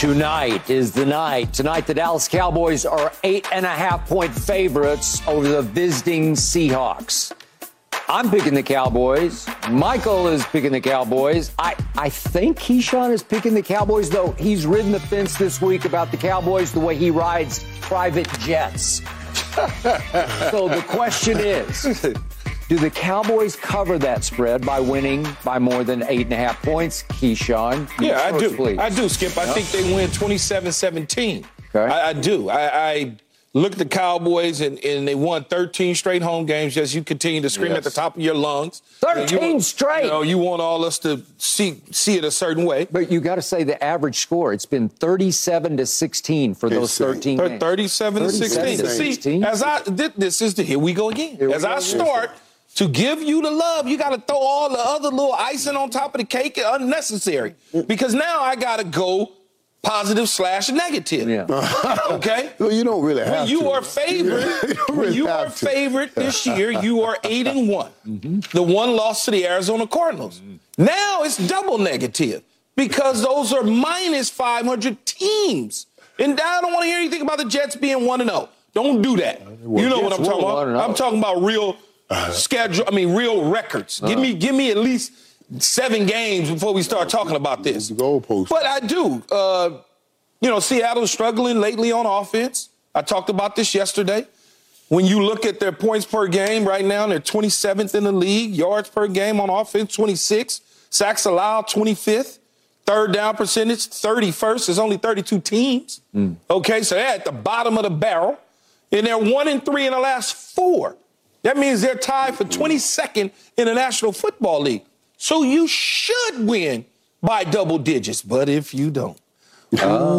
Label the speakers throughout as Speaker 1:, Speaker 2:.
Speaker 1: Tonight is the night. Tonight, the Dallas Cowboys are eight and a half point favorites over the visiting Seahawks. I'm picking the Cowboys. Michael is picking the Cowboys. I, I think Keyshawn is picking the Cowboys, though he's ridden the fence this week about the Cowboys the way he rides private jets. so the question is do the Cowboys cover that spread by winning by more than eight and a half points? Keyshawn.
Speaker 2: Yeah, I do.
Speaker 1: Please.
Speaker 2: I do, Skip. I think they win 27 17.
Speaker 1: Okay.
Speaker 2: I, I do. I, I look at the Cowboys and, and they won 13 straight home games as you continue to scream
Speaker 1: Yes.
Speaker 2: at the top of your lungs.
Speaker 1: 13
Speaker 2: You-
Speaker 1: straight.
Speaker 2: You know, you want all us to see see it a certain way.
Speaker 1: But you got to say the average score. It's been 37 to 16 for those
Speaker 3: Insane.
Speaker 1: 13 games.
Speaker 2: 37 to
Speaker 1: 37
Speaker 2: 16.
Speaker 1: to
Speaker 2: See, as I thi- this is the here we go again.
Speaker 1: Here
Speaker 2: as
Speaker 1: go
Speaker 2: I
Speaker 1: again.
Speaker 2: start to give you the love, you got to throw all the other little icing on top of the cake unnecessary. Because now I got to go positive slash negative.
Speaker 1: Yeah.
Speaker 2: Okay?
Speaker 3: Well, you don't really have
Speaker 2: When you
Speaker 3: to.
Speaker 2: are favored,
Speaker 3: You don't
Speaker 2: when
Speaker 3: really
Speaker 2: you are
Speaker 3: have to.
Speaker 2: favored this year, you are eight and one. The one loss to the Arizona Cardinals. Now it's double negative because those are minus 500 teams. And I don't want to hear anything about the Jets being one and zero. Don't do that. You know what I'm talking about? I'm talking about real Uh-huh. schedule. I mean, real records. Give uh-huh. me, give me at least seven games before we start talking about this.
Speaker 3: The goalpost.
Speaker 2: But I do. Uh, you know, Seattle's struggling lately on offense. I talked about this yesterday. When you look at their points per game right now, they're 27th in the league. Yards per game on offense, 26. Sacks allowed, 25th. Third down percentage, 31st. There's only 32 teams. Mm. Okay, so they're at the bottom of the barrel. And they're one and three in the last four. That means they're tied for 22nd in the National Football League. So you should win by double digits. But if you don't, ah,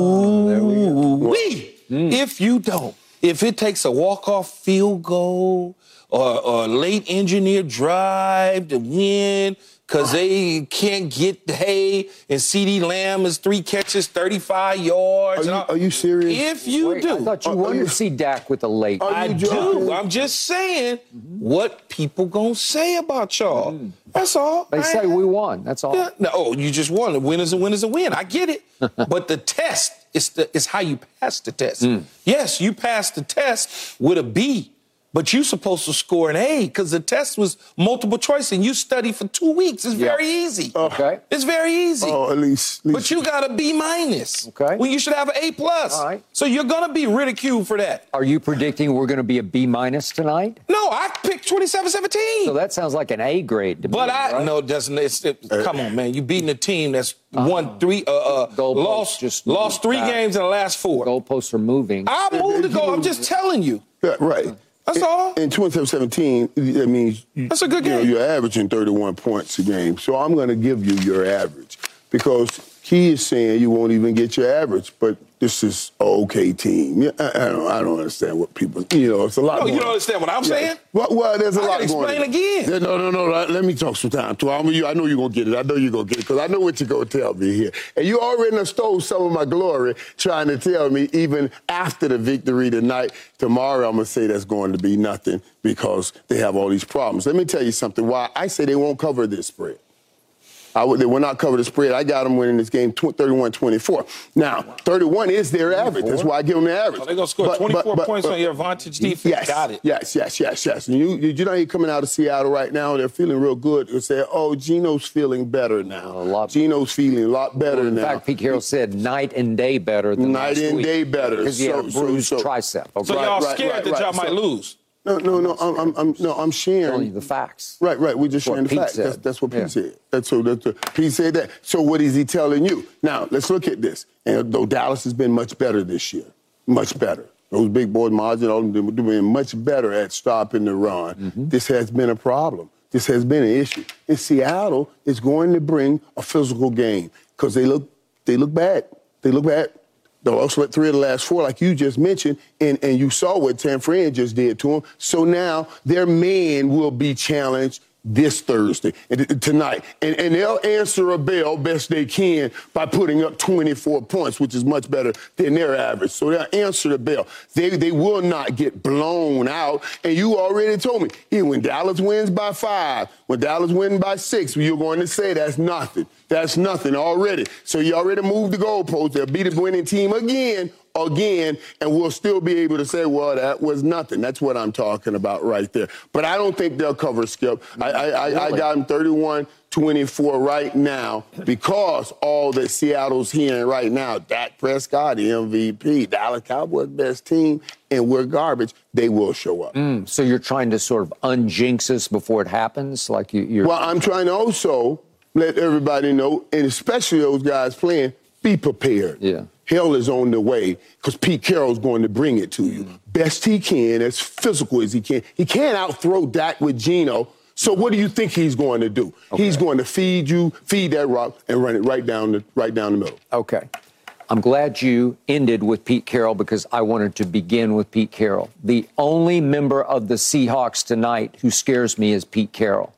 Speaker 2: we, hmm. if you don't, if it takes a walk-off field goal or, or a late engineer drive to win because they can't get the hay and CeeDee Lamb is three catches, 35 yards.
Speaker 3: Are you- are you serious?
Speaker 2: If you
Speaker 1: Wait,
Speaker 2: do.
Speaker 1: I thought you
Speaker 3: are,
Speaker 1: wanted
Speaker 3: you,
Speaker 1: to see Dak with the late.
Speaker 2: I
Speaker 3: joking?
Speaker 2: do. I'm just saying what people gonna say about y'all. Mm. That's all.
Speaker 1: They
Speaker 2: I-
Speaker 1: say we won. That's all.
Speaker 2: Yeah, no, oh, you just won. A win is a win is a win. I get it. but the test is the is how you pass the test. Mm. Yes, you passed the test with a B, but you're supposed to score an A because the test was multiple choice and you study for two weeks. It's very easy.
Speaker 1: Okay.
Speaker 2: It's very easy.
Speaker 3: Oh, at least. At least
Speaker 2: But you got a B minus.
Speaker 1: Okay.
Speaker 2: Well, you should have an A plus.
Speaker 1: All right.
Speaker 2: So you're gonna be ridiculed for that.
Speaker 1: Are you predicting we're going to be a B minus tonight?
Speaker 2: No, I picked 27-17.
Speaker 1: So that sounds like an A grade to me.
Speaker 2: But I
Speaker 1: right?
Speaker 2: no, it doesn't. It's, it, come on, man. You're beating a team that's won three, uh, uh, lost,
Speaker 1: just
Speaker 2: lost three
Speaker 1: back.
Speaker 2: games in the last four.
Speaker 1: goalposts are moving.
Speaker 2: I moved the goal. I'm just telling you.
Speaker 3: Yeah, right.
Speaker 2: That's
Speaker 3: In-
Speaker 2: all.
Speaker 3: In 2017, that means mm.
Speaker 2: That's a good
Speaker 3: you know,
Speaker 2: game.
Speaker 3: you're averaging 31 points a game. So I'm going to give you your average because he is saying you won't even get your average, but this is an okay team. Yeah, I, I don't, I don't understand what people, you know, it's a lot.
Speaker 2: No, you don't understand what I'm saying?
Speaker 3: Well, well, there's a
Speaker 2: I
Speaker 3: lot going
Speaker 2: explain again.
Speaker 3: Yeah, No, no, no. Let- me talk some time. To I mean, you- I know you're gonna get it. I know you're gonna get it because I know what you're gonna tell me here. And you already stole some of my glory trying to tell me even after the victory tonight. Tomorrow, I'm gonna say that's going to be nothing because they have all these problems. Let me tell you something. Why I say they won't cover this spread. I they will not cover the spread. I got them winning this game 31-24. Now, 31 is their average. That's why I give them the average.
Speaker 2: Oh, so they're gonna score
Speaker 3: But-
Speaker 2: 24
Speaker 3: but- but-
Speaker 2: points
Speaker 3: but-
Speaker 2: on your advantage defense.
Speaker 3: Yes,
Speaker 2: Got it.
Speaker 3: Yes, yes, yes, yes. And you, you, you know, you're coming out of Seattle right now. They're feeling real good. They say, "Oh, Geno's feeling better now.
Speaker 1: A lot-
Speaker 3: Geno's feeling a lot better
Speaker 1: in
Speaker 3: now."
Speaker 1: In fact, Pete Carroll said night and day better than
Speaker 3: Night
Speaker 1: last
Speaker 3: and
Speaker 1: week
Speaker 3: day better.
Speaker 1: because he had a
Speaker 3: So- so-
Speaker 1: bruised
Speaker 3: so-
Speaker 1: tricep. Okay.
Speaker 2: So
Speaker 3: Right,
Speaker 2: y'all
Speaker 3: right,
Speaker 2: scared
Speaker 3: right,
Speaker 2: that y'all might
Speaker 3: So-
Speaker 2: lose.
Speaker 3: No, no, no. I'm, I'm, I'm, no, I'm sharing.
Speaker 1: telling you the facts.
Speaker 3: Right, right. We're just sharing the
Speaker 1: Pete
Speaker 3: facts. That's, that's what Pete
Speaker 1: Yeah.
Speaker 3: said. That's so. That's what, Pete said that. So what is he telling you? Now let's look at this. And though Dallas has been much better this year, much better. Those big boys, and all of them, been much better at stopping the run.
Speaker 1: Mm-hmm.
Speaker 3: This has been a problem. This has been an issue. And Seattle is going to bring a physical game because they look, they look bad. They look bad. They also three of the last four, like you just mentioned, and, and you saw what San Fran just did to them. So now their man will be challenged this Thursday and uh, tonight, and, and they'll answer a bell best they can by putting up 24 points, which is much better than their average. So they'll answer the bell. They they will not get blown out. And you already told me, yeah, when Dallas wins by five, when Dallas wins by six, you're going to say that's nothing. That's nothing already. So you already moved the goalpost. They'll be the winning team again, again, and we'll still be able to say, well, that was nothing. That's what I'm talking about right there. But I don't think they'll cover Skip. I, I, I, I got them 31 24 right now because all that Seattle's hearing right now, Dak Prescott, MVP, Dallas Cowboys best team, and we're garbage, they will show up.
Speaker 1: Mm, so you're trying to sort of unjinx us before it happens? Like you, you're.
Speaker 3: Well, I'm trying to also let everybody know, and especially those guys playing, be prepared.
Speaker 1: Yeah.
Speaker 3: Hell is on the way because Pete Carroll's going to bring it to you. Mm-hmm. Best he can, as physical as he can. He can't outthrow Dak with Geno. So what do you think he's going to do? Okay. He's going to feed you, feed that rock, and run it right down the right down the middle.
Speaker 1: Okay. I'm glad you ended with Pete Carroll because I wanted to begin with Pete Carroll. The only member of the Seahawks tonight who scares me is Pete Carroll.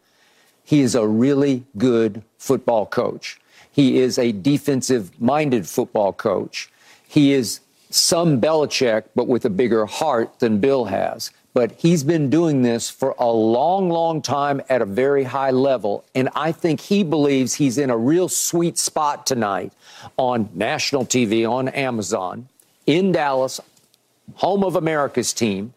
Speaker 1: He is a really good football coach. He is a defensive minded football coach. He is some Belichick, but with a bigger heart than Bill has. But he's been doing this for a long, long time at a very high level. And I think he believes he's in a real sweet spot tonight on national TV, on Amazon, in Dallas, home of America's team,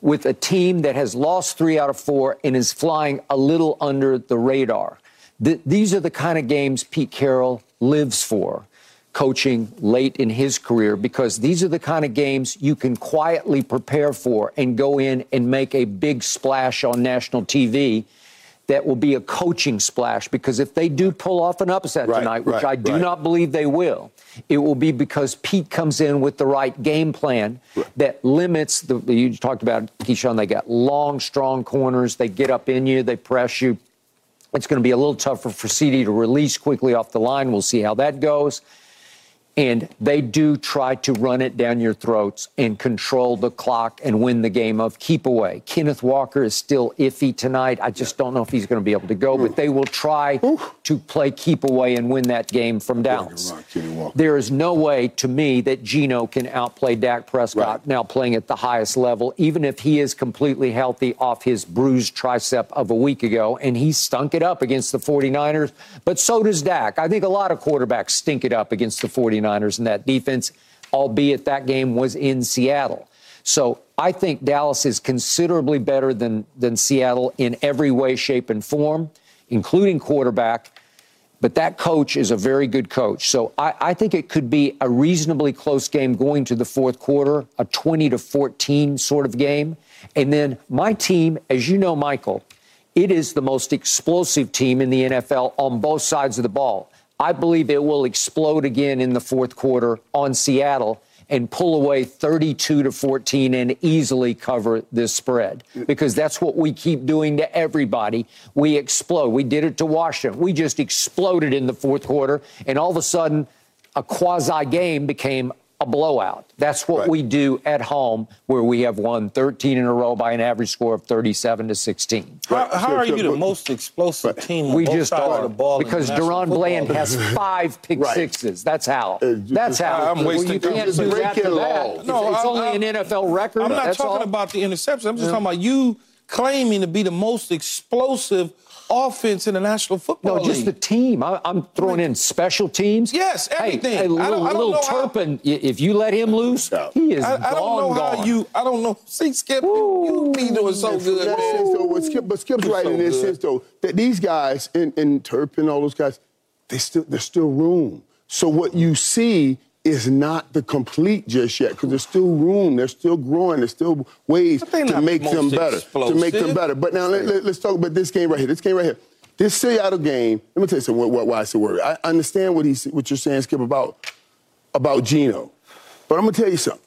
Speaker 1: with a team that has lost three out of four and is flying a little under the radar. Th- these are the kind of games Pete Carroll lives for, coaching late in his career, because these are the kind of games you can quietly prepare for and go in and make a big splash on national TV that will be a coaching splash because if they do pull off an upset right, tonight, which right, I do right. not believe they will, it will be because Pete comes in with the right game plan that limits the. You talked about Keyshawn. They got long, strong corners. They get up in you. They press you. It's going to be a little tougher for CeeDee to release quickly off the line. We'll see how that goes. And they do try to run it down your throats and control the clock and win the game of keep away. Kenneth Walker is still iffy tonight. I just don't know if he's going to be able to go, but they will try to play keep away and win that game from Dallas. There is no way to me that Geno can outplay Dak Prescott right. now playing at the highest level, even if he is completely healthy off his bruised tricep of a week ago. And he stunk it up against the 49ers, but so does Dak. I think a lot of quarterbacks stink it up against the 49ers. 49ers in that defense, albeit that game was in Seattle. So I think Dallas is considerably better than, than Seattle in every way, shape, and form, including quarterback. But that coach is a very good coach. So I, I, think it could be a reasonably close game going to the fourth quarter, a 20 to 14 sort of game. And then my team, as you know, Michael, it is the most explosive team in the NFL on both sides of the ball. I believe it will explode again in the fourth quarter on Seattle and pull away 32 to 14 and easily cover this spread because that's what we keep doing to everybody. We explode. We did it to Washington. We just exploded in the fourth quarter, and all of a sudden, a quasi game became a blowout. That's what right. we do at home, where we have won 13 in a row by an average score of 37 to 16.
Speaker 2: How, how are you the most explosive team?
Speaker 1: We just are because DaRon Bland has five pick right. sixes. That's how. Uh, That's how.
Speaker 2: I'm wasting well,
Speaker 1: you can't do that to that. No, it's, it's only I'm, an NFL record.
Speaker 2: I'm not
Speaker 1: That's
Speaker 2: talking
Speaker 1: all.
Speaker 2: about the interceptions. I'm just yeah. talking about you claiming to be the most explosive offense in the National Football
Speaker 1: no, League. No, just the team. I, am throwing in special teams.
Speaker 2: Yes, everything.
Speaker 1: Hey, hey little, little Turpin, how, if you let him loose, he is I, I
Speaker 2: don't know
Speaker 1: gone.
Speaker 2: how you. I don't know. See, Skip, Ooh, you be doing so good, man.
Speaker 3: So, what Skip, but Skip's right so in this sense, though, that these guys, and, and Turpin, all those guys, they still there's still room. So what you see is not the complete just yet because there's still room. They're still growing. There's still ways to make them better.
Speaker 2: Explosive.
Speaker 3: To make them better. But now let, us let, talk about this game right here. This game right here. This Seattle game. Let me tell you something. Why, why I say worried. I understand what he's what you're saying, Skip, about about Geno, but I'm gonna tell you something.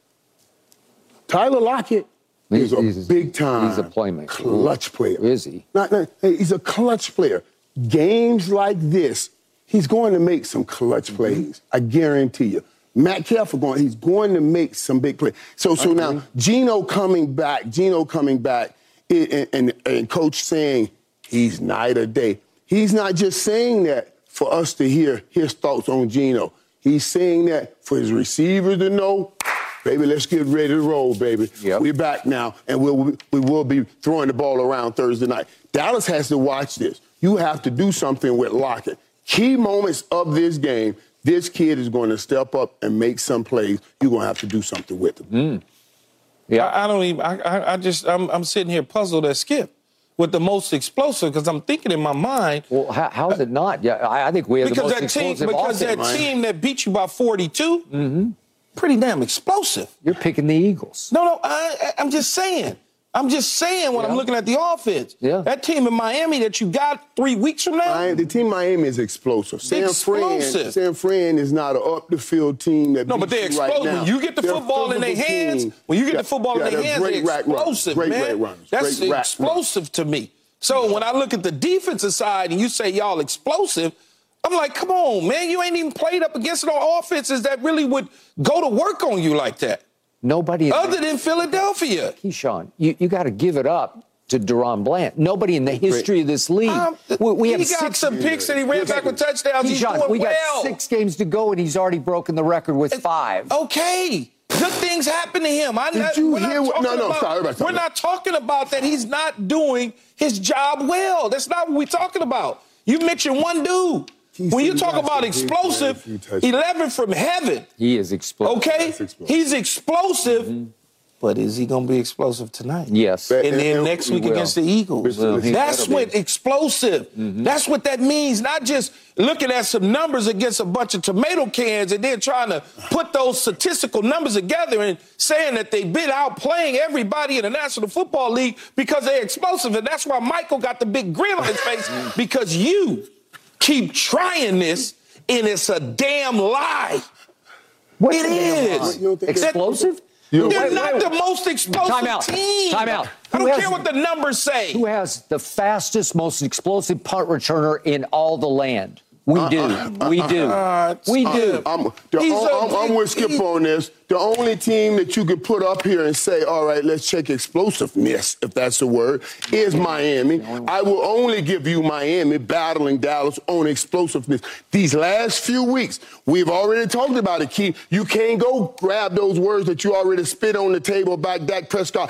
Speaker 3: Tyler Lockett is a he's, big time.
Speaker 1: He's a playmaker.
Speaker 3: Clutch player.
Speaker 1: Is he?
Speaker 3: Not, not, he's a clutch player. Games like this, he's going to make some clutch mm-hmm. plays. I guarantee you. Metcalf going, he's going to make some big plays. So, so now Geno coming back, Geno coming back, and, and, and coach saying he's night or day. He's not just saying that for us to hear his thoughts on Geno. He's saying that for his receivers to know, baby, let's get ready to roll, baby. Yep. We're back now, and we'll, we will be throwing the ball around Thursday night. Dallas has to watch this. You have to do something with Lockett key moments of this game, this kid is going to step up and make some plays. You're going to have to do something with him.
Speaker 1: Mm.
Speaker 2: Yeah, I, I, don't even. I, I, I just, I'm, I'm, sitting here puzzled at Skip with the most explosive because I'm thinking in my mind.
Speaker 1: Well, how, how is it not? Yeah, I, I think we have
Speaker 2: because
Speaker 1: the most
Speaker 2: that team,
Speaker 1: explosive
Speaker 2: because
Speaker 1: offense.
Speaker 2: that team that beat you by 42, mm-hmm. pretty damn explosive.
Speaker 1: You're picking the Eagles.
Speaker 2: No, no, I, I'm just saying. I'm just saying when yeah. I'm looking at the offense.
Speaker 1: Yeah.
Speaker 2: That team in Miami that you got three weeks from now.
Speaker 3: I, the team Miami is explosive. San
Speaker 2: explosive.
Speaker 3: Fran, San Fran is not an up the field team that
Speaker 2: No, but they're explosive.
Speaker 3: Right
Speaker 2: when you get the
Speaker 3: they're
Speaker 2: football in their hands,
Speaker 3: team.
Speaker 2: when you get
Speaker 3: yeah,
Speaker 2: the football
Speaker 3: yeah,
Speaker 2: in their hands,
Speaker 3: great
Speaker 2: they're explosive,
Speaker 3: great
Speaker 2: man.
Speaker 3: runs.
Speaker 2: That's
Speaker 3: great
Speaker 2: explosive to me. So when I look at the defensive side and you say y'all explosive, I'm like, come on, man, you ain't even played up against no offenses that really would go to work on you like that.
Speaker 1: Nobody
Speaker 2: other than Philadelphia.
Speaker 1: Keyshawn, you, you got to give it up to DaRon Bland. Nobody in the history of this league. Um,
Speaker 2: we, we have got six, some picks and he ran back with touchdowns. He's doing
Speaker 1: we
Speaker 2: well.
Speaker 1: got six games to go and he's already broken the record with five.
Speaker 2: Okay. Good things happen to him. I,
Speaker 3: Did you hear what, no, no,
Speaker 2: about,
Speaker 3: sorry, sorry.
Speaker 2: We're not talking about that he's not doing his job well. That's not what we're talking about. You mentioned one dude. He's when you talk about explosive, 11 from heaven.
Speaker 1: He is explosive.
Speaker 2: Okay? Explosive. He's explosive. Mm-hmm. But is he going to be explosive tonight?
Speaker 1: Yes.
Speaker 2: And, and then next week against the Eagles. Well, That's what be. explosive. Mm-hmm. That's what that means. Not just looking at some numbers against a bunch of tomato cans and then trying to put those statistical numbers together and saying that they've been out playing everybody in the National Football League because they're explosive. And that's why Michael got the big grin on his face because you keep trying this and it's a damn lie.
Speaker 1: What's
Speaker 2: it is.
Speaker 1: Explosive?
Speaker 2: You, They're wait, not wait, the most explosive
Speaker 1: Time out.
Speaker 2: team.
Speaker 1: Time out.
Speaker 2: I don't care what the numbers say.
Speaker 1: Who has the fastest, most explosive punt returner in all the land? We do. Uh, we do. Uh, we do.
Speaker 3: I'm, I'm, I'm, with Skip on this. The only team that you could put up here and say, all right, let's check explosiveness, if that's the word, is Miami. I will only give you Miami battling Dallas on explosiveness. These last few weeks, we've already talked about it, Keith. You can't go grab those words that you already spit on the table about Dak Prescott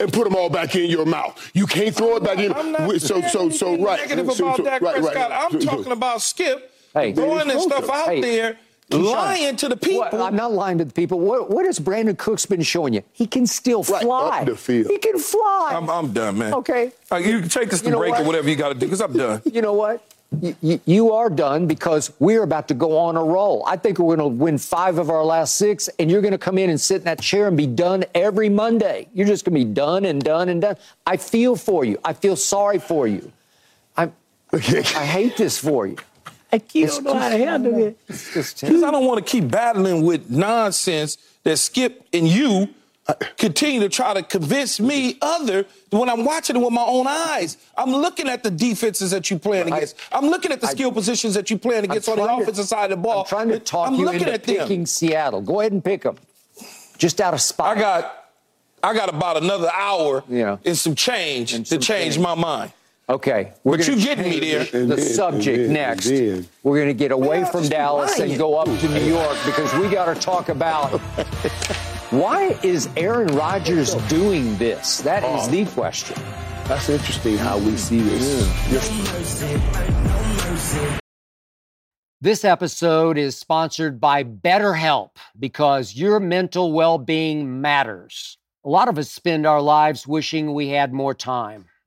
Speaker 3: and put them all back in your mouth. You can't throw it back in.
Speaker 2: I'm not
Speaker 3: so, so, so, right.
Speaker 2: Negative about
Speaker 3: so,
Speaker 2: Dak
Speaker 3: right,
Speaker 2: Prescott.
Speaker 3: right.
Speaker 2: I'm talking about Skip
Speaker 1: hey,
Speaker 2: throwing this stuff out
Speaker 1: hey.
Speaker 2: there lying to the people.
Speaker 1: What, I'm not lying to the people. What, what has Brandin Cooks been showing you? He can still
Speaker 3: right
Speaker 1: fly.
Speaker 3: Up the field.
Speaker 1: He can fly.
Speaker 2: I'm, I'm done, man.
Speaker 1: Okay.
Speaker 2: Right, you can take us to break
Speaker 1: what?
Speaker 2: or whatever you got to do because I'm done.
Speaker 1: You know what? You, you, are done because we're about to go on a roll. I think we're going to win five of our last six, and you're going to come in and sit in that chair and be done every Monday. You're just going to be done and done and done. I feel for you. I feel sorry for you. I'm, I hate this for you.
Speaker 2: I don't know how to handle it. Because I don't want to keep battling with nonsense that Skip and you uh, continue to try to convince me other when I'm watching it with my own eyes. I'm looking at the defenses that you're playing against. I, am looking at the skill I, positions that you're playing against on the offensive to, side of the ball.
Speaker 1: I'm trying to talk
Speaker 2: I'm
Speaker 1: you
Speaker 2: looking
Speaker 1: into
Speaker 2: at
Speaker 1: picking
Speaker 2: them.
Speaker 1: Seattle. Go ahead and pick them. Just out of spot.
Speaker 2: I got, I got about another hour
Speaker 1: yeah.
Speaker 2: and some change
Speaker 1: and
Speaker 2: to change
Speaker 1: change.
Speaker 2: my mind.
Speaker 1: Okay,
Speaker 2: we're but you getting me there.
Speaker 1: The then, subject
Speaker 3: then,
Speaker 1: next. We're going to get away
Speaker 2: Man,
Speaker 1: from Dallas
Speaker 2: lying.
Speaker 1: and go up to New York because we got to talk about why is Aaron Rodgers doing this? That is
Speaker 3: Oh.
Speaker 1: the question.
Speaker 3: That's interesting how we see this.
Speaker 1: This episode is sponsored by BetterHelp because your mental well being matters. A lot of us spend our lives wishing we had more time.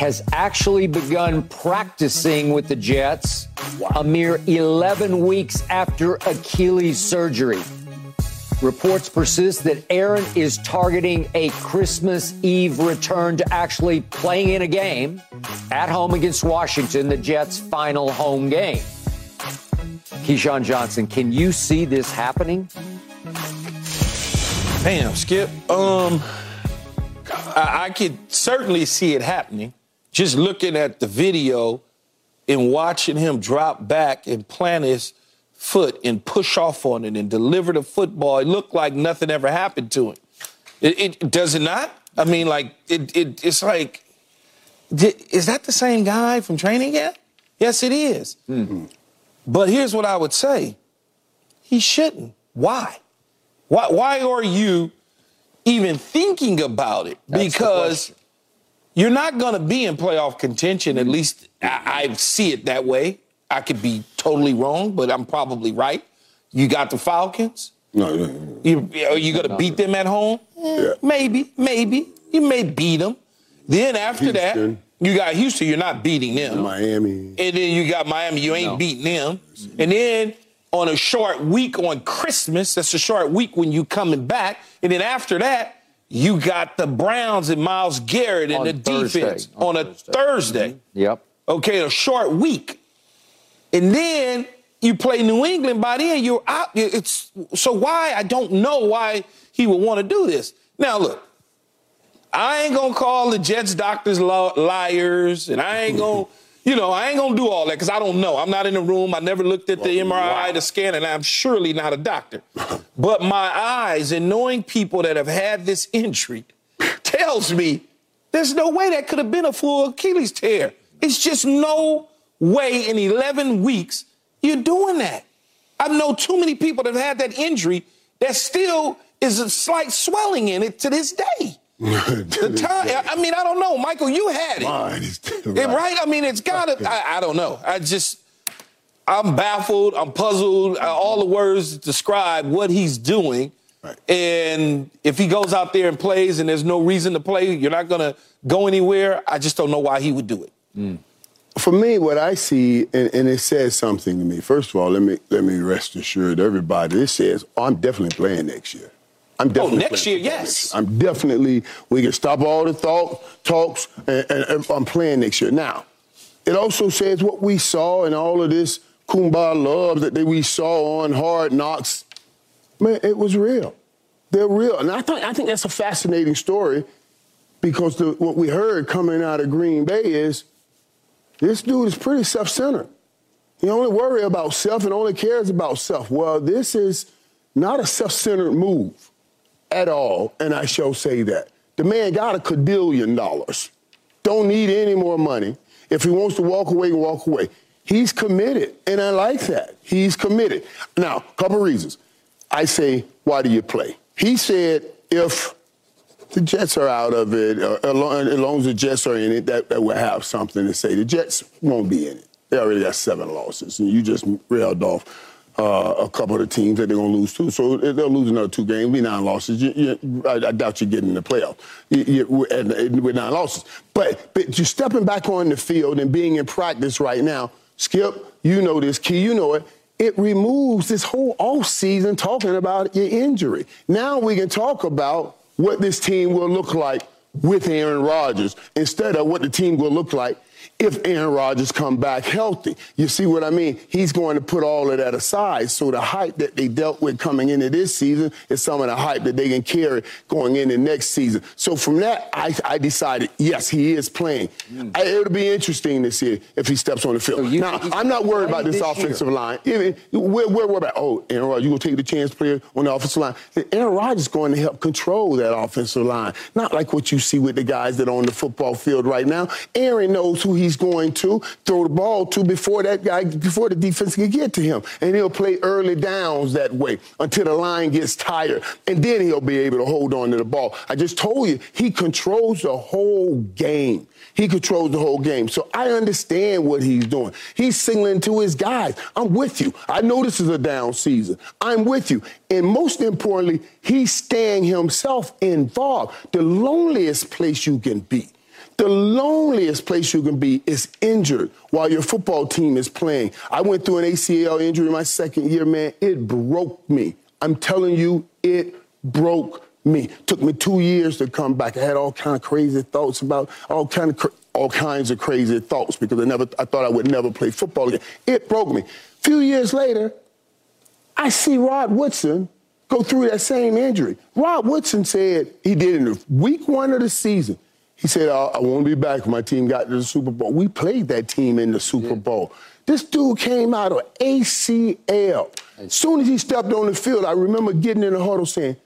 Speaker 1: has actually begun practicing with the Jets a mere 11 weeks after Achilles surgery. Reports persist that Aaron is targeting a Christmas Eve return to actually playing in a game at home against Washington, the Jets' final home game. Keyshawn Johnson, can you see this happening?
Speaker 2: Damn, Skip. Um, I, I could certainly see it happening. Just looking at the video and watching him drop back and plant his foot and push off on it and deliver the football, it looked like nothing ever happened to him. It, it does it not? I mean, like it, it it's like, is that the same guy from training yet? Yes, it is. Mm-hmm. But here's what I would say: he shouldn't. Why? Why? Why are you even thinking about it? That's because you're not going to be in playoff contention. At least I, I see it that way. I could be totally wrong, but I'm probably right. You got the Falcons.
Speaker 3: No, no, no.
Speaker 2: You, are you going to beat them at home? Yeah. Eh, maybe, maybe. You may beat them. Then after Houston. that, you got Houston. You're not beating them.
Speaker 3: Miami.
Speaker 2: And then you got Miami. You ain't no. beating them. And then on a short week on Christmas, that's a short week when you coming back. And then after that, you got the Browns and Myles Garrett in the Thursday. defense on, on, a Thursday. Thursday.
Speaker 1: Mm-hmm. Yep.
Speaker 2: Okay, a short week. And then you play New England by then you're out. It's so why I don't know why he would want to do this. Now look, I ain't gonna call the Jets doctors liars, and I ain't gonna, you know, I ain't gonna do all that because I don't know. I'm not in the room. I never looked at the MRI, wow. the scan, and I'm surely not a doctor. but my eyes and knowing people that have had this injury tells me there's no way that could have been a full Achilles tear. It's just no way in 11 weeks you're doing that. I know too many people that have had that injury that still is a slight swelling in it to this day. the time, I mean, I don't know, Michael. You had it,
Speaker 3: Mine
Speaker 2: right. right? I mean, it's got to. I, I, don't know. I just, I'm baffled. I'm puzzled. Uh, all the words describe what he's doing. Right. And if he goes out there and plays, and there's no reason to play, you're not going to go anywhere. I just don't know why he would do it. Mm
Speaker 3: for me, what I see, and, and, it says something to me. First of all, let me let me rest assured everybody. It says oh, I'm definitely playing next year. I'm oh, definitely
Speaker 2: oh, next year, yes.
Speaker 3: I'm definitely. We can stop all the thought talks, and, and, and, I'm playing next year. Now, it also says what we saw and all of this kumbaya love that we saw on Hard Knocks. Man, it was real. They're real, and I think I think that's a fascinating story because the, what we heard coming out of Green Bay is this dude is pretty self-centered. He only worry about self and only cares about self. Well, this is not a self-centered move at all, and I shall say that. The man got a cadillion dollars. Don't need any more money. If he wants to walk away, walk away. He's committed, and I like that. He's committed. Now, a couple reasons. I say, why do you play? He said, if the Jets are out of it. Uh, as long as the Jets are in it, that, that will have something to say. The Jets won't be in it. They already got seven losses, and you just railed off uh, a couple of the teams that they're going to lose to. So they'll lose another two games, be nine losses. You, you, I, I, doubt you get in the playoffs you, with nine losses. But, but you're stepping back on the field and being in practice right now. Skip, you know this. Key, you know it it removes this whole off season talking about your injury. Now we can talk about what this team will look like with Aaron Rodgers instead of what the team will look like if Aaron Rodgers come back healthy. You see what I mean? He's going to put all of that aside. So the hype that they dealt with coming into this season is some of the hype that they can carry going into next season. So from that, I, I decided, yes, he is playing. Mm. I, it'll be interesting to see if he steps on the field. So you, now, I'm not worried about this, this offensive year. line. We're, we're, we're about, oh, Aaron Rodgers, you going to take the chance player on the offensive line. Aaron Rodgers is going to help control that offensive line. Not like what you see with the guys that are on the football field right now. Aaron knows who who he's going to throw the ball to before that guy, before the defense can get to him. And he'll play early downs that way until the line gets tired. And then he'll be able to hold on to the ball. I just told you, he controls the whole game. He controls the whole game. So I understand what he's doing. He's signaling to his guys, I'm with you. I know this is a down season. I'm with you. And most importantly, he's staying himself involved. The loneliest place you can be the loneliest place you can be is injured while your football team is playing. I went through an ACL injury my second year, man. It broke me. I'm telling you, it broke me. Took me two years to come back. I had all kind of crazy thoughts about all kind of all kinds of crazy thoughts because I never I thought I would never play football again. It broke me. A few years later, I see Rod Woodson go through that same injury. Rod Woodson said he did it in week one of the season. He said, I, I want to be back. My team got to the Super Bowl. We played that team in the Super yeah. Bowl. This dude came out of ACL. As soon as he stepped on the field, I remember getting in the huddle saying,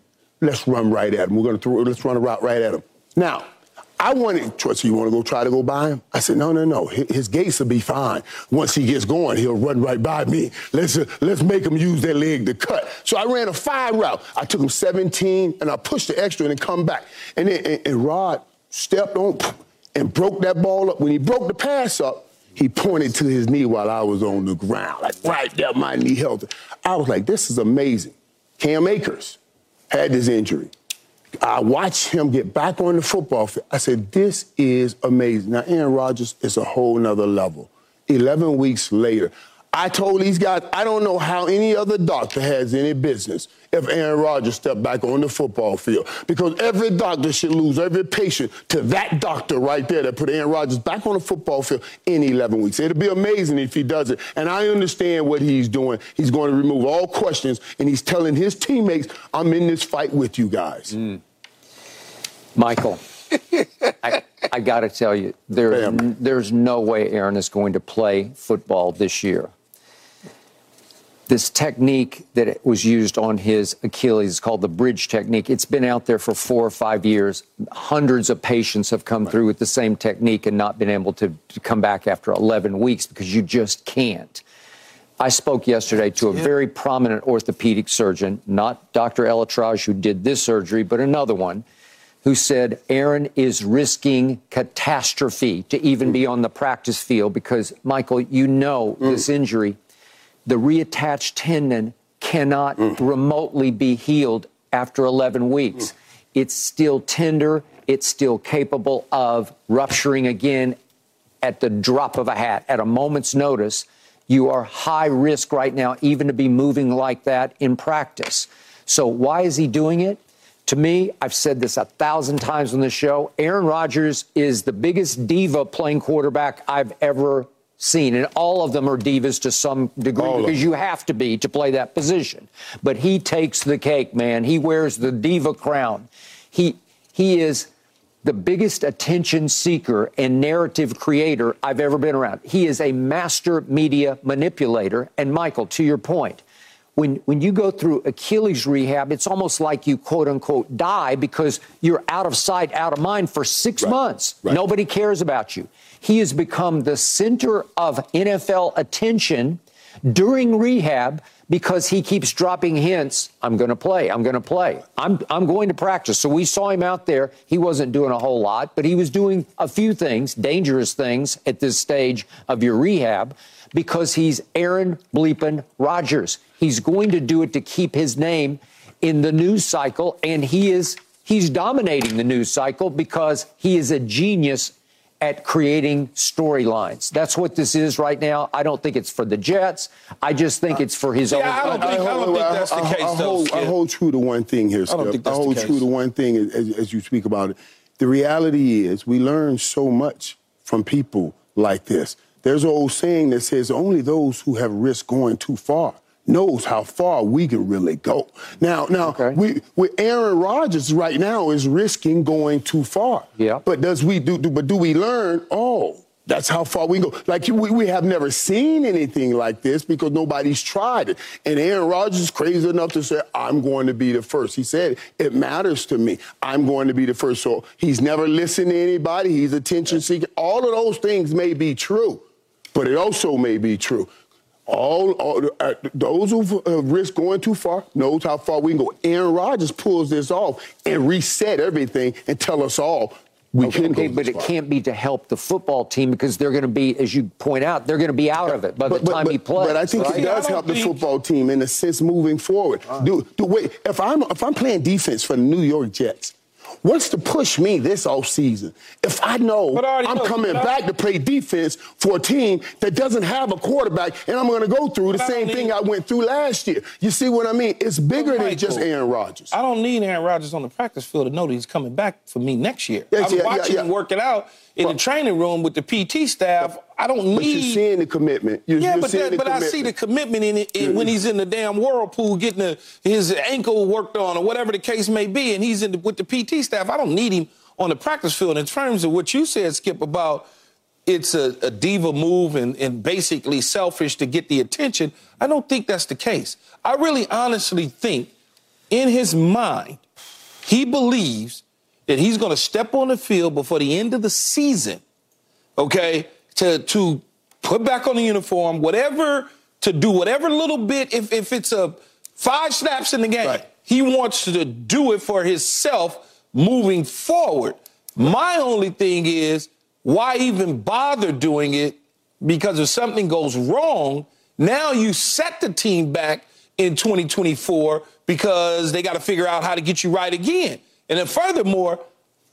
Speaker 3: let's run right at him. We're going to throw, let's run a route right at him. Now, I wanted, so you want to go try to go by him? I said, no, no, no. His gates will be fine. Once he gets going, he'll run right by me. Let's, uh, let's make him use that leg to cut. So I ran a five route. I took him 17, and I pushed the extra and then come back. And then and, and Rod stepped on and broke that ball up. When he broke the pass up, he pointed to his knee while I was on the ground, like right there, my knee held. I was like, this is amazing. Cam Akers had this injury. I watched him get back on the football field. I said, this is amazing. Now, Aaron Rodgers is a whole nother level. 11 weeks later, I told these guys, I don't know how any other doctor has any business if Aaron Rodgers stepped back on the football field. Because every doctor should lose every patient to that doctor right there that put Aaron Rodgers back on the football field in 11 weeks. It'll be amazing if he does it. And I understand what he's doing. He's going to remove all questions, and he's telling his teammates, I'm in this fight with you guys. Mm.
Speaker 1: Michael. I, I got to tell you, there's, there's no way Aaron is going to play football this year this technique that was used on his Achilles is called the bridge technique. It's been out there for four or five years. Hundreds of patients have come right. through with the same technique and not been able to, to, come back after 11 weeks because you just can't. I spoke yesterday to a yeah. very prominent orthopedic surgeon, not Dr. ElAttrache, who did this surgery, but another one, who said Aaron is risking catastrophe to even mm. be on the practice field because, Michael, you know mm. this injury the reattached tendon cannot mm. remotely be healed after 11 weeks. Mm. It's still tender, it's still capable of rupturing again at the drop of a hat, at a moment's notice. You are high risk right now, even to be moving like that in practice. So, why is he doing it? To me, I've said this a thousand times on the show. Aaron Rodgers is the biggest diva playing quarterback I've ever seen, and all of them are divas to some degree all because you have to be to play that position. But he takes the cake, man. He wears the diva crown. He he is the biggest attention seeker and narrative creator I've ever been around. He is a master media manipulator. And Michael, to your point, when, when you go through Achilles rehab, it's almost like you quote unquote die because you're out of sight, out of mind for six right. months. Right. Nobody cares about you. He has become the center of NFL attention during rehab because he keeps dropping hints. I'm going to play. I'm going to play. I'm, I'm going to practice. So we saw him out there. He wasn't doing a whole lot, but he was doing a few things, dangerous things at this stage of your rehab because he's Aaron Bleepin Rodgers. He's going to do it to keep his name in the news cycle, and he is he's dominating the news cycle because he is a genius at creating storylines. That's what this is right now. I don't think it's for the Jets. I just think it's for his
Speaker 2: yeah,
Speaker 1: own.
Speaker 2: I don't think, I don't think that's the case. I,
Speaker 3: hold, I hold true to one thing here, Skip. I, don't think that's I hold true to one thing as, as you speak about it. The reality is we learn so much from people like this. There's an old saying that says only those who have risked going too far knows how far we can really go. Now, now okay. we with Aaron Rodgers right now is risking going too far.
Speaker 1: Yeah.
Speaker 3: But does we do, do but do we learn? Oh, That's how far we go. Like we, we have never seen anything like this because nobody's tried it. And Aaron Rodgers is crazy enough to say, "I'm going to be the first. He said, "It matters to me. I'm going to be the first. So he's never listened to anybody. He's attention seeking. All of those things may be true, but it also may be true. All, all uh, those who uh, risk going too far knows how far we can go. Aaron Rodgers pulls this off and reset everything and tell us all we
Speaker 1: okay, okay but it can't be to help the football team because they're going to be, as you point out, they're going to be out of it by but, the time
Speaker 3: but,
Speaker 1: he plays.
Speaker 3: But I think right? it does help think... the football team in a sense moving forward. Do, do wait if I'm if I'm playing defense for the New York Jets wants to push me this off season. If I know I'm know, coming back to play defense for a team that doesn't have a quarterback, and I'm going to go through the same thing I went through last year. You see what I mean? It's bigger than just Aaron Rodgers.
Speaker 2: I don't need Aaron Rodgers on the practice field to know that he's coming back for me next year. Yes, I'm yeah, watching yeah, yeah. him working out in the training room with the PT staff. I don't need.
Speaker 3: But you're seeing the commitment. You're,
Speaker 2: yeah,
Speaker 3: you're
Speaker 2: but, that, but I see the commitment in it in, when he's in the damn whirlpool getting the, his ankle worked on or whatever the case may be, and he's in the, with the PT staff. I don't need him on the practice field. In terms of what you said, Skip, about it's a, a diva move and, and basically selfish to get the attention, I don't think that's the case. I really honestly think in his mind, he believes that he's going to step on the field before the end of the season, okay, to, to put back on the uniform, whatever, to do whatever little bit, if, if it's a five snaps in the game, right. he wants to do it for himself moving forward. My only thing is, why even bother doing it? Because if something goes wrong, now you set the team back in 2024 because they got to figure out how to get you right again. And then furthermore,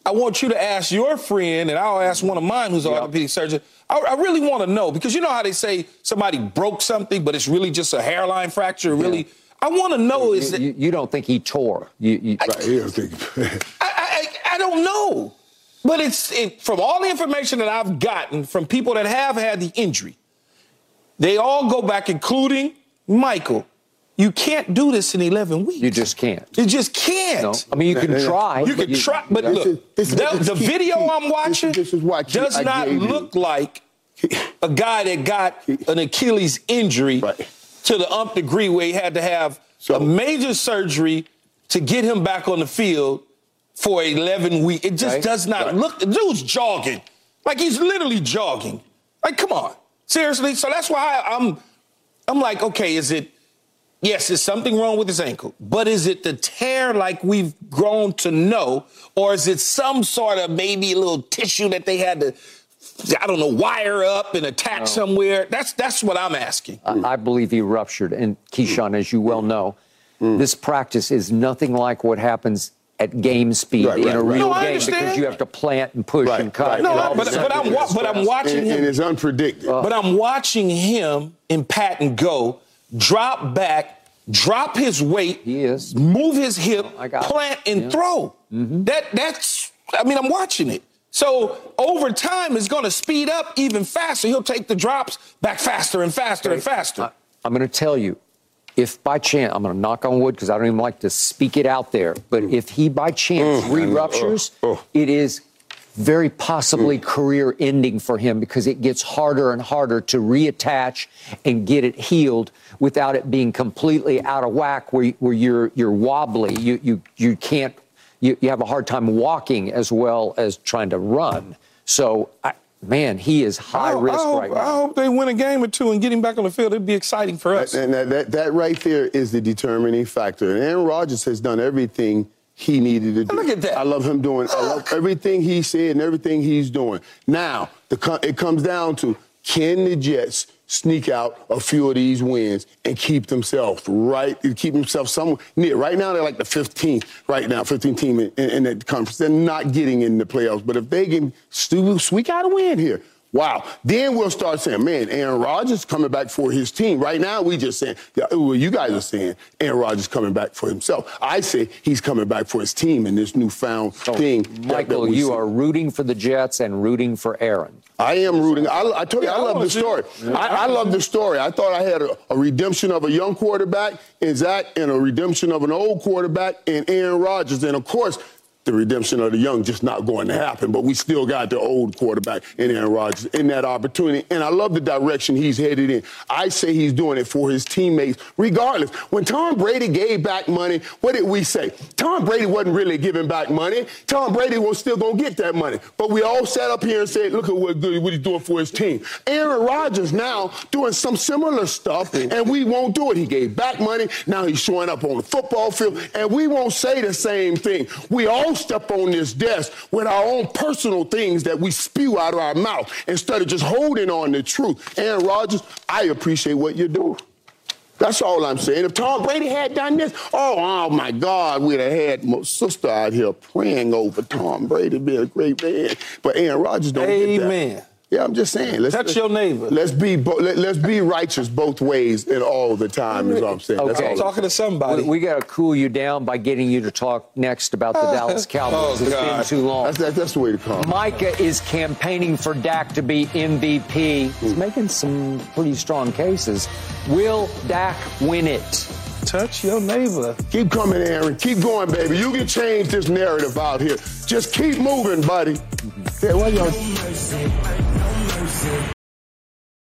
Speaker 2: I want you to ask your friend, and I'll ask one of mine who's an yep. orthopedic surgeon. I, I really want to know because you know how they say somebody broke something, but it's really just a hairline fracture. Really, yeah. I want to know
Speaker 1: is
Speaker 2: you,
Speaker 1: you, you, don't think he tore? You, you
Speaker 3: I, right,
Speaker 2: I, I, I, don't know, but it's it, from all the information that I've gotten from people that have had the injury. They all go back, including Michael. You can't do this in 11 weeks.
Speaker 1: You just can't.
Speaker 2: You just can't. No.
Speaker 1: I mean, you can try.
Speaker 2: You can you, try, but look, this, this, the, the video key. I'm watching this, is why does I not look you. like a guy that got an Achilles injury right. to the ump degree where he had to have so, a major surgery to get him back on the field for 11 weeks. It just right. does not right. look. The dude's jogging. Like he's literally jogging. Like, come on. Seriously? So that's why I'm I'm like, okay, is it yes, there's something wrong with his ankle, but is it the tear like we've grown to know, or is it some sort of maybe a little tissue that they had to, I don't know, wire up and attach no. somewhere? That's that's what I'm asking.
Speaker 1: I, I believe he ruptured, and Keyshawn, as you well know, mm. this practice is nothing like what happens at game speed right, in right, a real
Speaker 2: no,
Speaker 1: game because you have to plant and push and cut.
Speaker 2: No, but, but, I'm, but I'm watching
Speaker 3: and,
Speaker 2: him.
Speaker 3: And it's unpredictable.
Speaker 2: but I'm watching him in pat and go drop back, drop his weight,
Speaker 1: he is.
Speaker 2: move his hip, plant and yeah. throw. Mm-hmm. That that's I mean, I'm watching it. So over time, it's going to speed up even faster. He'll take the drops back faster and faster okay. and faster. I,
Speaker 1: I'm going to tell you, if by chance, I'm going to knock on wood because I don't even like to speak it out there, but if he by chance mm, re-ruptures, oh, oh. it is very possibly mm. career ending for him because it gets harder and harder to reattach and get it healed without it being completely out of whack where, where you're, you're wobbly. You, you, you can't, you, you have a hard time walking as well as trying to run. So, I, man, he is high I, risk
Speaker 2: I hope,
Speaker 1: right now. I
Speaker 2: hope they win a game or two and get him back on the field. It'd be exciting for us.
Speaker 3: And that, that, that right there is the determining factor. And Aaron Rodgers has done everything – he needed to do.
Speaker 2: Look at that.
Speaker 3: I love him doing. I love everything he said and everything he's doing. Now, the, it comes down to can the Jets sneak out a few of these wins and keep themselves right, keep themselves somewhere near. Right now, they're like the 15th, right now, 15th team in, in, in that conference. They're not getting in the playoffs. But if they can squeak out a win here, Wow. Then we'll start saying, man, Aaron Rodgers coming back for his team. Right now, we just saying, well, you guys are saying Aaron Rodgers coming back for himself. I say he's coming back for his team in this newfound so, thing.
Speaker 1: Michael,
Speaker 3: that, that
Speaker 1: you
Speaker 3: see.
Speaker 1: are rooting for the Jets and rooting for Aaron.
Speaker 3: I am rooting. I, I told you, I love the story. I, I love the story. I thought I had a, a, redemption of a young quarterback in Zach and a redemption of an old quarterback in Aaron Rodgers. And of course, the redemption of the young just not going to happen. But we still got the old quarterback in Aaron Rodgers in that opportunity. And I love the direction he's headed in. I say he's doing it for his teammates, regardless. When Tom Brady gave back money, what did we say? Tom Brady wasn't really giving back money. Tom Brady was still going to get that money. But we all sat up here and said, look at what what he's doing for his team. Aaron Rodgers now doing some similar stuff, and we won't do it. He gave back money. Now he's showing up on the football field, and we won't say the same thing. We all don't step on this desk with our own personal things that we spew out of our mouth instead of just holding on the truth. Aaron Rodgers, I appreciate what you're doing. That's all I'm saying. If Tom Brady had done this, oh, oh my God, we'd have had my sister out here praying over Tom Brady being a great man. But Aaron Rodgers don't get that.
Speaker 4: Amen.
Speaker 3: Yeah, I'm just saying. Let's,
Speaker 4: Touch
Speaker 3: let's,
Speaker 4: your neighbor.
Speaker 3: Let's be bo- let, us be righteous both ways and all the time. Is what I'm saying.
Speaker 1: Okay.
Speaker 3: That's all
Speaker 4: I'm talking to somebody.
Speaker 1: We, we got to cool you down by getting you to talk next about the oh. Dallas oh, Cowboys.
Speaker 4: Oh,
Speaker 1: it's
Speaker 4: God.
Speaker 1: been too long.
Speaker 3: That's, that, that's the way to come.
Speaker 1: Micah is campaigning for Dak to be MVP. He's making some pretty strong cases. Will Dak win it?
Speaker 4: Touch your neighbor.
Speaker 3: Keep coming, Aaron. Keep going, baby. You can change this narrative out here. Just keep moving, buddy. Yeah, why y'all?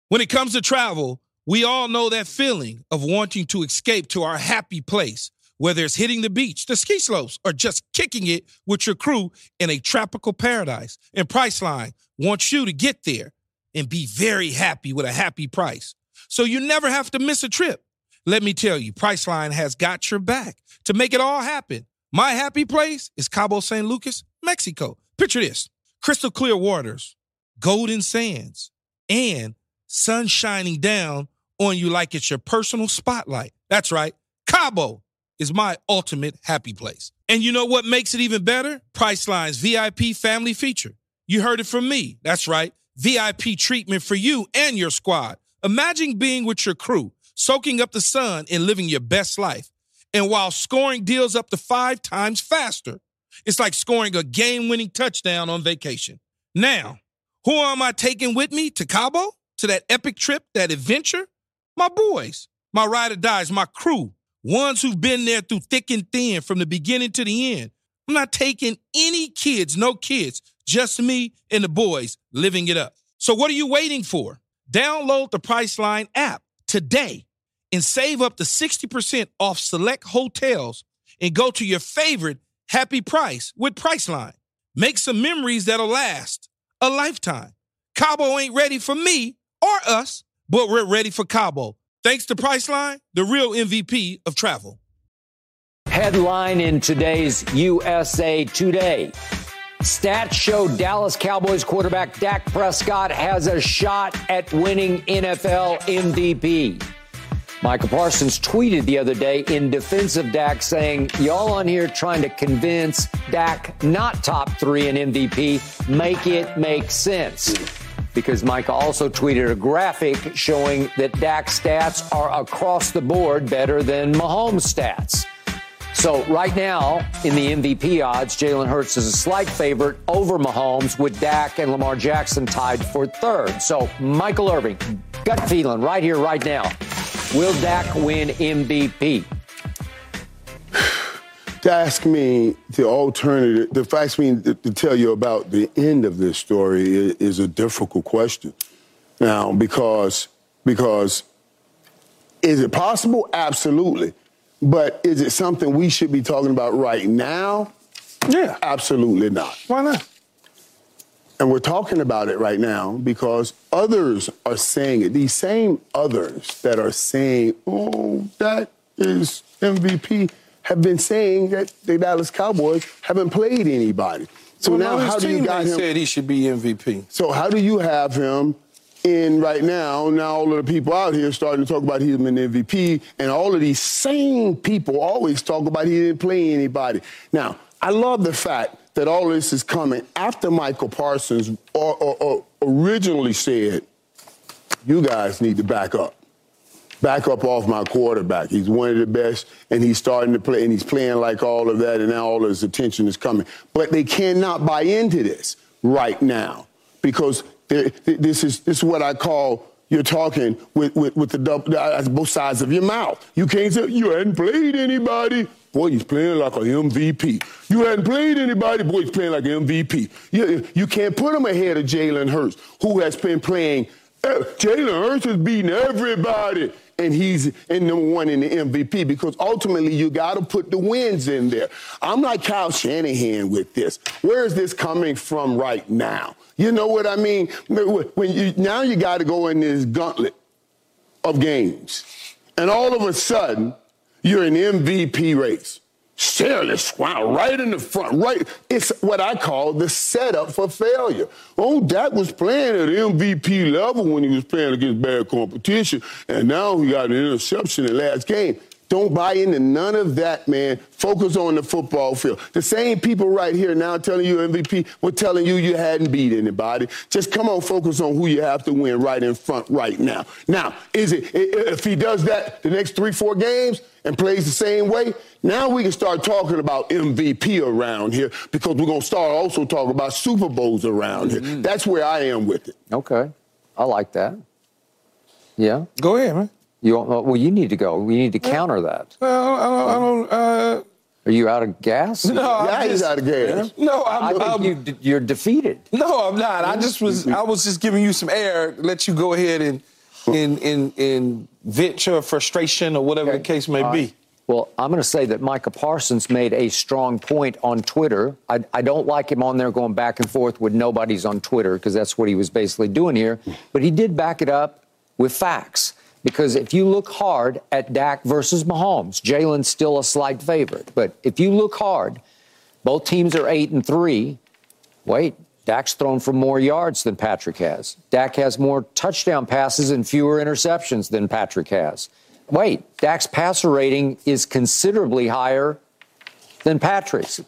Speaker 2: When it comes to travel, we all know that feeling of wanting to escape to our happy place, whether it's hitting the beach, the ski slopes, or just kicking it with your crew in a tropical paradise. And Priceline wants you to get there and be very happy with a happy price. So you never have to miss a trip. Let me tell you, Priceline has got your back to make it all happen. My happy place is Cabo San Lucas, Mexico. Picture this crystal clear waters, golden sands, and sun shining down on you like it's your personal spotlight. That's right. Cabo is my ultimate happy place. And you know what makes it even better? Priceline's VIP family feature. You heard it from me. That's right. VIP treatment for you and your squad. Imagine being with your crew, soaking up the sun and living your best life. And while scoring deals up to five times faster, it's like scoring a game winning touchdown on vacation. Now, who am I taking with me to Cabo? To that epic trip, that adventure? My boys, my ride or dies, my crew, ones who've been there through thick and thin from the beginning to the end. I'm not taking any kids, no kids, just me and the boys living it up. So what are you waiting for? Download the Priceline app today and save up to 60% off select hotels and go to your favorite happy price with Priceline. Make some memories that'll last a lifetime. Cabo ain't ready for me or us, but we're ready for Cabo. Thanks to Priceline, the real MVP of travel.
Speaker 1: Headline in today's USA Today. Stats show Dallas Cowboys quarterback Dak Prescott has a shot at winning NFL MVP. Micah Parsons tweeted the other day in defense of Dak saying, Y'all on here trying to convince Dak not top three in MVP, make it make sense. Because Micah also tweeted a graphic showing that Dak's stats are across the board better than Mahomes' stats. So right now, in the MVP odds, Jalen Hurts is a slight favorite over Mahomes, with Dak and Lamar Jackson tied for third. So Michael Irvin, gut feeling right here, right now. Will Dak win MVP?
Speaker 3: To ask me the alternative, to ask me to, to tell you about the end of this story is, is a difficult question. Now, because because is it possible? Absolutely. But is it something we should be talking about right now?
Speaker 4: Yeah.
Speaker 3: Absolutely not.
Speaker 4: Why not?
Speaker 3: And we're talking about it right now because others are saying it. These same others that are saying, oh, that is MVP, have been saying that the Dallas Cowboys haven't played anybody. So
Speaker 4: Well,
Speaker 3: now,
Speaker 4: his
Speaker 3: how do you got him?
Speaker 4: said he should be MVP.
Speaker 3: So how do you have him in right now? Now all of the people out here starting to talk about him in MVP, and all of these same people always talk about he didn't play anybody. Now I love the fact that all this is coming after Micah Parsons or, or, or originally said, "You guys need to back up." Back up off my quarterback. He's one of the best, and he's starting to play, and he's playing like all of that, and now all his attention is coming. But they cannot buy into this right now because this is this is what I call you're talking with with, with the double, uh, both sides of your mouth. You can't say you hadn't played anybody. Boy, he's playing like an MVP. You hadn't played anybody, boy, he's playing like an MVP. You, you can't put him ahead of Jalen Hurts, who has been playing. Uh, Jalen Hurts is beating everybody and he's in number one in the MVP because ultimately you got to put the wins in there. I'm like Kyle Shanahan with this. Where is this coming from right now? You know what I mean? When you now you got to go in this gauntlet of games, and all of a sudden you're in MVP race. Sterling Squad right in the front, right. It's what I call the setup for failure. Oh, Dak was playing at MVP level when he was playing against bad competition, and now he got an interception in the last game. Don't buy into none of that, man. Focus on the football field. The same people right here now telling you MVP were telling you you hadn't beat anybody. Just come on, focus on who you have to win right in front right now. Now, is it if he does that the next three, four games and plays the same way? Now we can start talking about MVP around here because we're gonna start also talking about Super Bowls around here. Mm-hmm. That's where I am with it.
Speaker 1: Okay, I like that. Yeah.
Speaker 2: Go ahead, man.
Speaker 1: You well, you need to go. We need to counter that.
Speaker 2: Well, I don't. I don't uh,
Speaker 1: Are you out of gas?
Speaker 2: No,
Speaker 3: yeah,
Speaker 2: I'm
Speaker 3: he's out of gas.
Speaker 2: No, I'm,
Speaker 1: I think
Speaker 2: I'm,
Speaker 1: you, you're defeated.
Speaker 2: No, I'm not. I just was. I was just giving you some air. Let you go ahead and in in in vent your frustration or whatever okay. the case may be.
Speaker 1: Well, I'm going to say that Micah Parsons made a strong point on Twitter. I, I, don't like him on there going back and forth with nobody's on Twitter because that's what he was basically doing here. But he did back it up with facts. Because if you look hard at Dak versus Mahomes, Jalen's still a slight favorite. But if you look hard, both teams are eight and three. Wait, Dak's thrown for more yards than Patrick has. Dak has more touchdown passes and fewer interceptions than Patrick has. Wait, Dak's passer rating is considerably higher than Patrick's.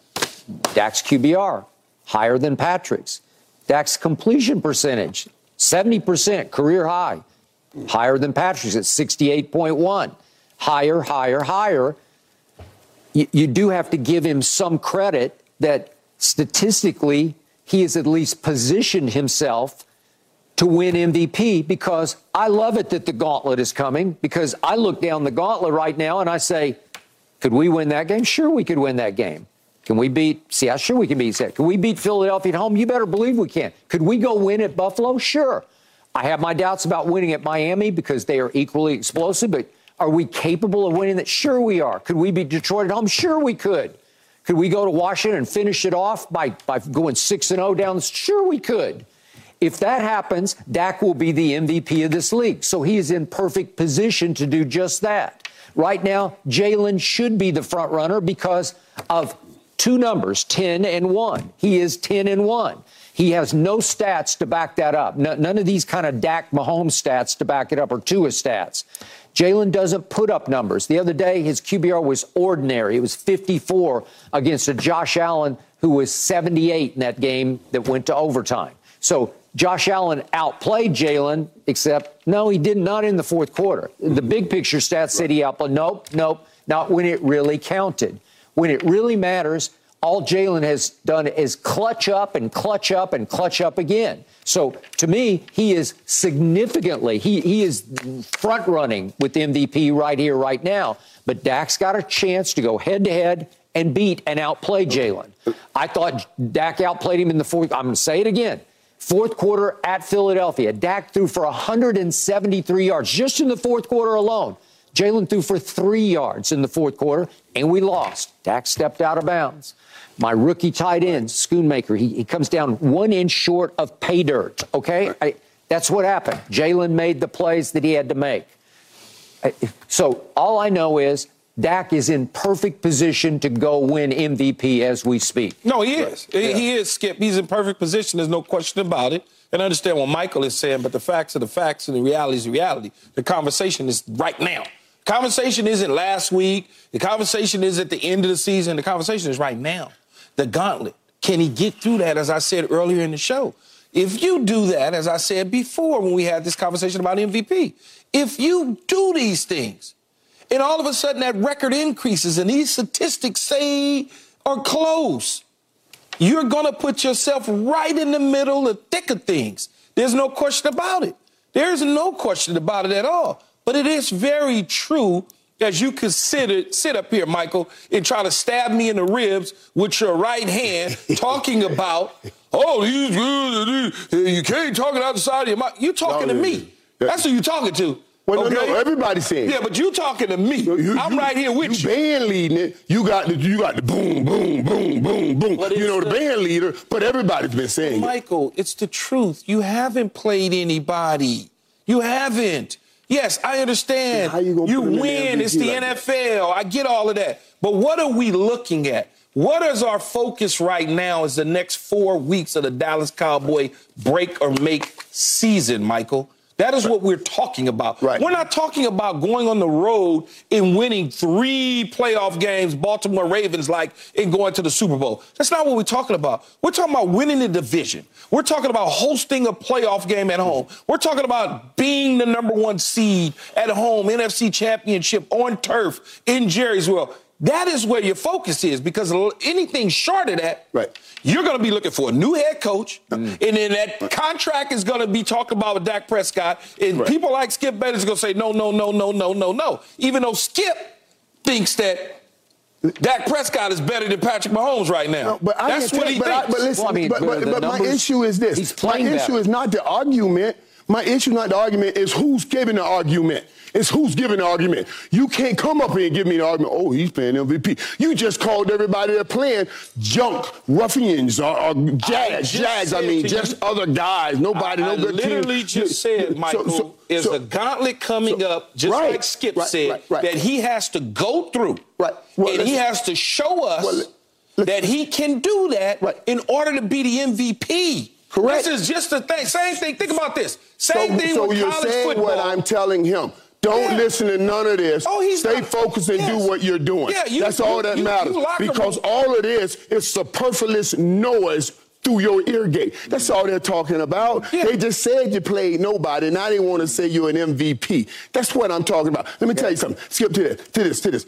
Speaker 1: Dak's QBR higher than Patrick's. Dak's completion percentage 70% career high higher than Patrick's at 68.1. Higher, higher, higher. You, you do have to give him some credit that statistically he has at least positioned himself to win MVP because I love it that the gauntlet is coming because I look down the gauntlet right now and I say, could we win that game? Sure, we could win that game. Can we beat Seattle? Sure, we can beat Seattle. Can we beat Philadelphia at home? You better believe we can. Could we go win at Buffalo? Sure. I have my doubts about winning at Miami because they are equally explosive, but are we capable of winning that? Sure, we are. Could we beat Detroit at home? Sure, we could. Could we go to Washington and finish it off by, by going 6 and 0 down? Sure, we could. If that happens, Dak will be the MVP of this league. So he is in perfect position to do just that. Right now, Jalen should be the front runner because of two numbers, 10 and 1. He is 10 and 1. He has no stats to back that up. none of these kind of Dak Mahomes stats to back it up or Tua stats. Jalen doesn't put up numbers. The other day, his QBR was ordinary. It was 54 against a Josh Allen who was 78 in that game that went to overtime. So Josh Allen outplayed Jalen, except no, he did not in the fourth quarter. The big picture stats said he outplayed. Nope, nope, not when it really counted. When it really matters, all Jalen has done is clutch up and clutch up and clutch up again. So to me, he is significantly, he, he is front running with MVP right here, right now. But Dak's got a chance to go head to head and beat and outplay Jalen. I thought Dak outplayed him in the fourth. I'm going to say it again. Fourth quarter at Philadelphia, Dak threw for 173 yards just in the fourth quarter alone. Jalen threw for three yards in the fourth quarter, and we lost. Dak stepped out of bounds. My rookie tight end, Schoonmaker, he, he comes down one inch short of pay dirt. Okay? I, that's what happened. Jalen made the plays that he had to make. So all I know is Dak is in perfect position to go win MVP as we speak.
Speaker 2: No, he is. Yeah. He is, Skip. He's in perfect position. There's no question about it. And I understand what Michael is saying, but the facts are the facts and the reality is the reality. The conversation is right now. Conversation isn't last week. The conversation is at the end of the season. The conversation is right now the gauntlet. Can he get through that, as I said earlier in the show? If you do that, as I said before when we had this conversation about MVP, if you do these things, and all of a sudden that record increases and these statistics say are close, you're going to put yourself right in the middle, of the thick of things. There's no question about it. There's no question about it at all. But it is very true as you could sit, up here, Michael, and try to stab me in the ribs with your right hand, talking about, oh, he's good, you can't talk it out of your mouth. You talking
Speaker 3: No,
Speaker 2: to me.
Speaker 3: yeah.
Speaker 2: That's who you talking to.
Speaker 3: Well,
Speaker 2: okay?
Speaker 3: no, no, everybody's saying.
Speaker 2: Yeah, but you talking to me.
Speaker 3: You-
Speaker 2: I'm
Speaker 3: you-
Speaker 2: right here with you.
Speaker 3: band leading it. You got the you got the boom, boom, boom, boom, boom. You know the,
Speaker 2: the-
Speaker 3: band leader, but everybody's been saying it.
Speaker 2: Michael, it's the truth. You haven't played anybody. You haven't. Yes, I understand.
Speaker 3: How you gonna put him in the
Speaker 2: win. It's the
Speaker 3: like that?
Speaker 2: NFL. I get all of that. But what are we looking at? What is our focus right now is the next four weeks of the Dallas Cowboy break or make season, Michael? That is what we're talking about.
Speaker 3: Right.
Speaker 2: We're not talking about going on the road and winning three playoff games, Baltimore Ravens like, and going to the Super Bowl. That's not what we're talking about. We're talking about winning the division. We're talking about hosting a playoff game at home. We're talking about being the number one seed at home, NFC championship on turf in Jerry's World. That is where your focus is because anything short of that,
Speaker 3: Right.
Speaker 2: you're going to be looking for a new head coach, and then that contract is going to be talked about with Dak Prescott. And
Speaker 3: Right.
Speaker 2: people like Skip Bayless going to say, no, no, no, no, no, no, no. Even though Skip thinks that Dak Prescott is better than Patrick Mahomes right now.
Speaker 3: No, but I
Speaker 2: That's what
Speaker 3: tell-
Speaker 2: he
Speaker 3: but,
Speaker 2: thinks.
Speaker 3: I, but listen,
Speaker 1: Well, I mean,
Speaker 3: but, but,
Speaker 1: the
Speaker 3: but my issue is this.
Speaker 1: he's
Speaker 3: My issue
Speaker 1: better.
Speaker 3: is not the argument. My issue, not the argument, is who's giving the argument. It's who's giving the argument. You can't come up here and give me an argument. Oh, he's playing MVP. You just called everybody that playing junk ruffians or, or jags. I mean, just
Speaker 2: you-
Speaker 3: other guys. Nobody,
Speaker 2: I,
Speaker 3: no
Speaker 2: I
Speaker 3: good
Speaker 2: literally
Speaker 3: team.
Speaker 2: just said, Michael,
Speaker 3: so-
Speaker 2: is
Speaker 3: so-
Speaker 2: a gauntlet coming
Speaker 3: so-
Speaker 2: up, just
Speaker 3: right,
Speaker 2: like Skip
Speaker 3: right,
Speaker 2: said,
Speaker 3: right,
Speaker 2: that he has to go through.
Speaker 3: Right. Well,
Speaker 2: and he has to show us
Speaker 3: Well,
Speaker 2: that he can do that in order to be the MVP.
Speaker 3: Correct.
Speaker 2: This is just the thing. Same thing. Think about this. Same
Speaker 3: so,
Speaker 2: thing
Speaker 3: so
Speaker 2: with
Speaker 3: you're saying what I'm telling him. Don't
Speaker 2: Yeah.
Speaker 3: listen to none of this.
Speaker 2: Oh, he's
Speaker 3: Stay
Speaker 2: not-
Speaker 3: focused and
Speaker 2: Yes.
Speaker 3: do what you're doing.
Speaker 2: Yeah, you-
Speaker 3: That's all that
Speaker 2: you-
Speaker 3: matters.
Speaker 2: you
Speaker 3: because
Speaker 2: room-
Speaker 3: all it is is superfluous noise through your ear gate. That's all they're talking about.
Speaker 2: Yeah.
Speaker 3: They just said you played nobody. Now they want to say you're an MVP. That's what I'm talking about. Let me tell you something. Skip to this, to this, to this.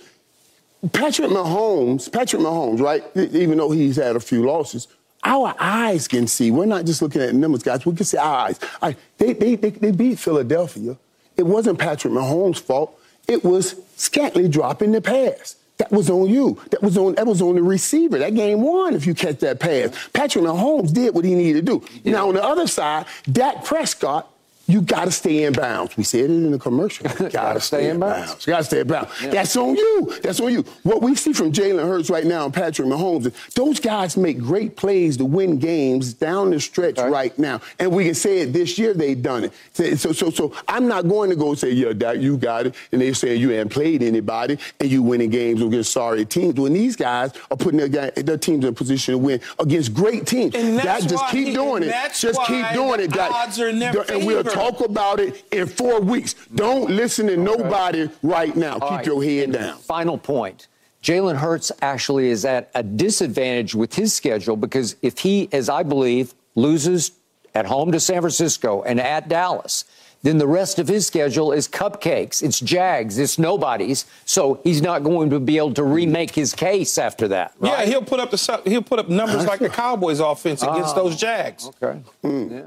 Speaker 3: Patrick Mahomes, Patrick Mahomes, right? Even though he's had a few losses, our eyes can see. We're not just looking at numbers, guys. We can see our eyes. I, they, they, they, they beat Philadelphia. It wasn't Patrick Mahomes' fault. It was Scantling dropping the pass. That was on you. That was on that was on the receiver. That game won if you catch that pass. Patrick Mahomes did what he needed to do. Now on the other side, Dak Prescott, you got to stay in bounds. We said it in the commercial. You got to stay in bounds. You got to stay in bounds. That's on you. That's on you. What we see from Jalen Hurts right now and Patrick Mahomes, those guys make great plays to win games down the stretch
Speaker 1: Right.
Speaker 3: right now. And we can say it this year they've done it. So, so, so, so I'm not going to go say, yeah, Dak, you got it. And they're saying you haven't played anybody and you winning games against sorry teams. When these guys are putting their, guy, their teams in a position to win against great teams.
Speaker 2: And that's
Speaker 3: Dak, just keep doing it.
Speaker 2: that's
Speaker 3: Just keep doing it,
Speaker 2: odds are in their
Speaker 3: And
Speaker 2: favor.
Speaker 3: Talk about it in four weeks. Don't listen to nobody right now.
Speaker 1: All
Speaker 3: keep
Speaker 1: right,
Speaker 3: your head
Speaker 1: and
Speaker 3: down.
Speaker 1: Final point. Jalen Hurts actually is at a disadvantage with his schedule because if he, as I believe, loses at home to San Francisco and at Dallas, then the rest of his schedule is cupcakes. It's Jags. It's nobodies. So he's not going to be able to remake his case after that.
Speaker 2: Yeah, he'll put up the he'll put up numbers like the Cowboys offense against oh, those Jags.
Speaker 1: Okay. Hmm. Yeah.